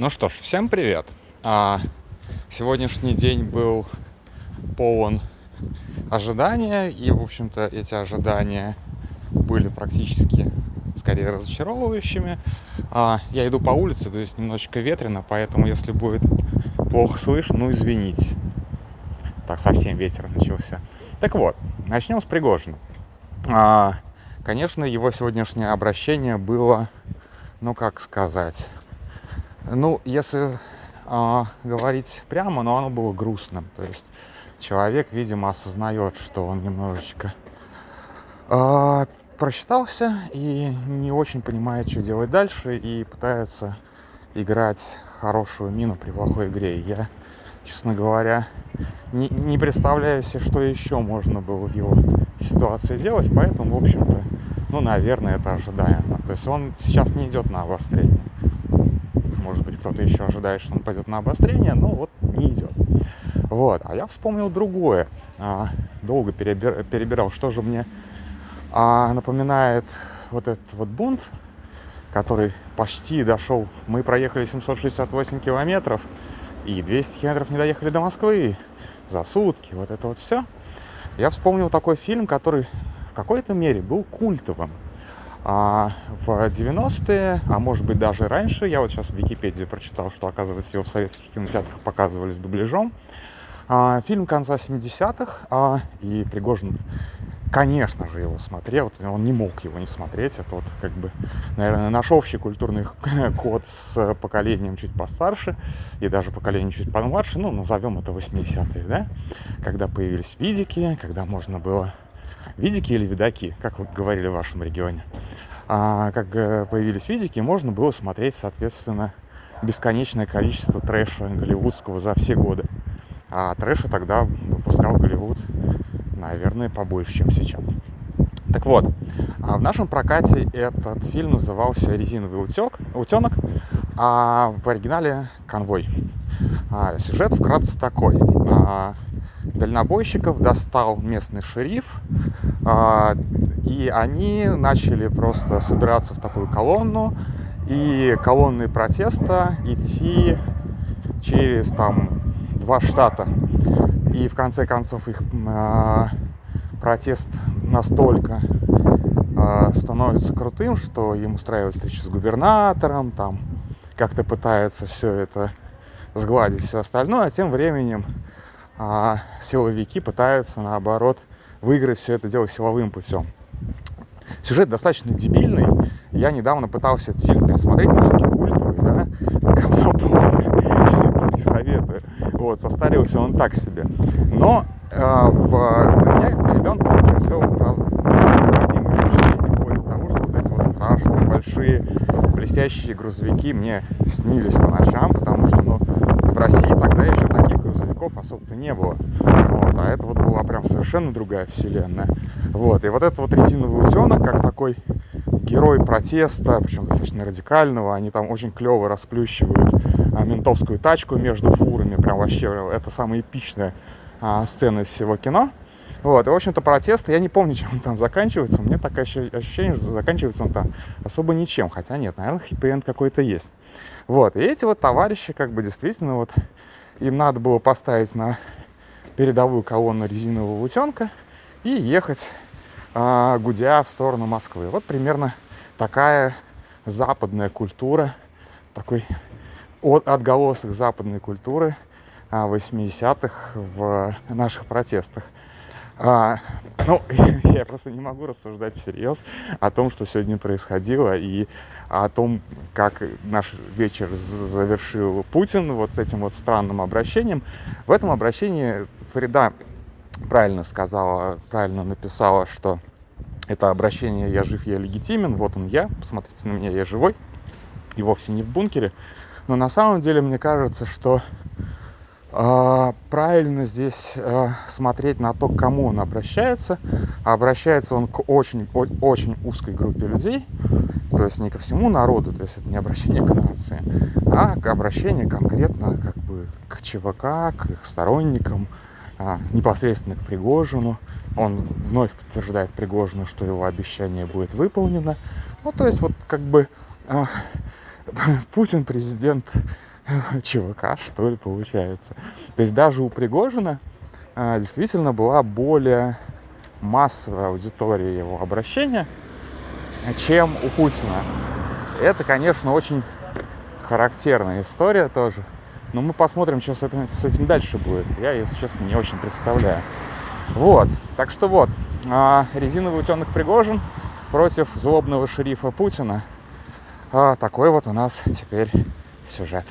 Ну что ж, всем привет. А, сегодняшний день был полон ожидания, и, в общем-то, эти ожидания были практически скорее разочаровывающими. А, я иду по улице, то есть немножечко ветрено, поэтому если будет плохо слышно, ну извините. Так, совсем ветер начался. Так вот, начнем с Пригожина. А, конечно, его сегодняшнее обращение было, ну как сказать, ну, если э, говорить прямо, но оно было грустным. То есть человек, видимо, осознает, что он немножечко э, просчитался и не очень понимает, что делать дальше, и пытается играть хорошую мину при плохой игре. Я, честно говоря, не, не представляю себе, что еще можно было в его ситуации делать, поэтому, в общем-то, ну, наверное, это ожидаемо. То есть он сейчас не идет на обострение может быть, кто-то еще ожидает, что он пойдет на обострение, но вот не идет. Вот. А я вспомнил другое. А, долго перебир, перебирал, что же мне а, напоминает вот этот вот бунт, который почти дошел. Мы проехали 768 километров и 200 километров не доехали до Москвы за сутки. Вот это вот все. Я вспомнил такой фильм, который в какой-то мере был культовым. А в 90-е, а может быть даже раньше, я вот сейчас в Википедии прочитал, что, оказывается, его в советских кинотеатрах показывали с дубляжом. А, фильм конца 70-х, а, и Пригожин, конечно же, его смотрел, он не мог его не смотреть, это вот как бы, наверное, наш общий культурный код с поколением чуть постарше и даже поколением чуть помладше, ну, назовем это 80-е, да, когда появились видики, когда можно было видики или видаки, как вы говорили в вашем регионе. А как э, появились видики, можно было смотреть, соответственно, бесконечное количество трэша голливудского за все годы. А трэша тогда выпускал Голливуд, наверное, побольше, чем сейчас. Так вот, а в нашем прокате этот фильм назывался «Резиновый утек, утенок», а в оригинале «Конвой». А сюжет вкратце такой. А, дальнобойщиков достал местный шериф, а, и они начали просто собираться в такую колонну, и колонны протеста идти через там два штата. И в конце концов их а, протест настолько а, становится крутым, что им устраивают встречу с губернатором, там как-то пытается все это сгладить все остальное, а тем временем а силовики пытаются, наоборот, выиграть все это дело силовым путем. Сюжет достаточно дебильный. Я недавно пытался этот фильм пересмотреть, но все-таки культовый, да, говно полное, не советую. Вот, состарился он так себе. Но э, в меня, как ребенка, он произвел неизгладимое впечатление, вплоть того, что вот эти вот страшные, большие, блестящие грузовики мне снились по ночам, потому что, ну, в России тогда еще таких грузовиков особо-то не было. Вот, а это вот была прям совершенно другая вселенная. Вот, и вот этот вот резиновый утенок, как такой герой протеста, причем достаточно радикального, они там очень клево расплющивают а, ментовскую тачку между фурами, прям вообще, это самая эпичная а, сцена из всего кино. Вот, и, в общем-то, протест, я не помню, чем он там заканчивается, у меня такое ощущение, что заканчивается он там особо ничем, хотя нет, наверное, хэппи какой-то есть. Вот, и эти вот товарищи, как бы, действительно, вот, им надо было поставить на передовую колонну резинового утенка и ехать, а, гудя в сторону Москвы. Вот примерно такая западная культура, такой от, отголосок западной культуры 80-х а, в наших протестах. А, ну, я просто не могу рассуждать всерьез о том, что сегодня происходило, и о том, как наш вечер завершил Путин вот этим вот странным обращением. В этом обращении Фарида правильно сказала, правильно написала, что это обращение «я жив, я легитимен», вот он я, посмотрите на меня, я живой, и вовсе не в бункере. Но на самом деле мне кажется, что а, правильно здесь а, смотреть на то, к кому он обращается. А обращается он к очень, очень узкой группе людей, то есть не ко всему народу, то есть это не обращение к нации, а к обращение конкретно как бы к ЧВК, к их сторонникам, непосредственно к Пригожину. Он вновь подтверждает Пригожину, что его обещание будет выполнено. Ну, то есть вот как бы Путин президент ЧВК, что ли, получается. То есть даже у Пригожина а, действительно была более массовая аудитория его обращения, чем у Путина. Это, конечно, очень характерная история тоже. Но мы посмотрим, что с этим, с этим дальше будет. Я, если честно, не очень представляю. Вот. Так что вот. А, резиновый утенок Пригожин против злобного шерифа Путина. А, такой вот у нас теперь сюжет.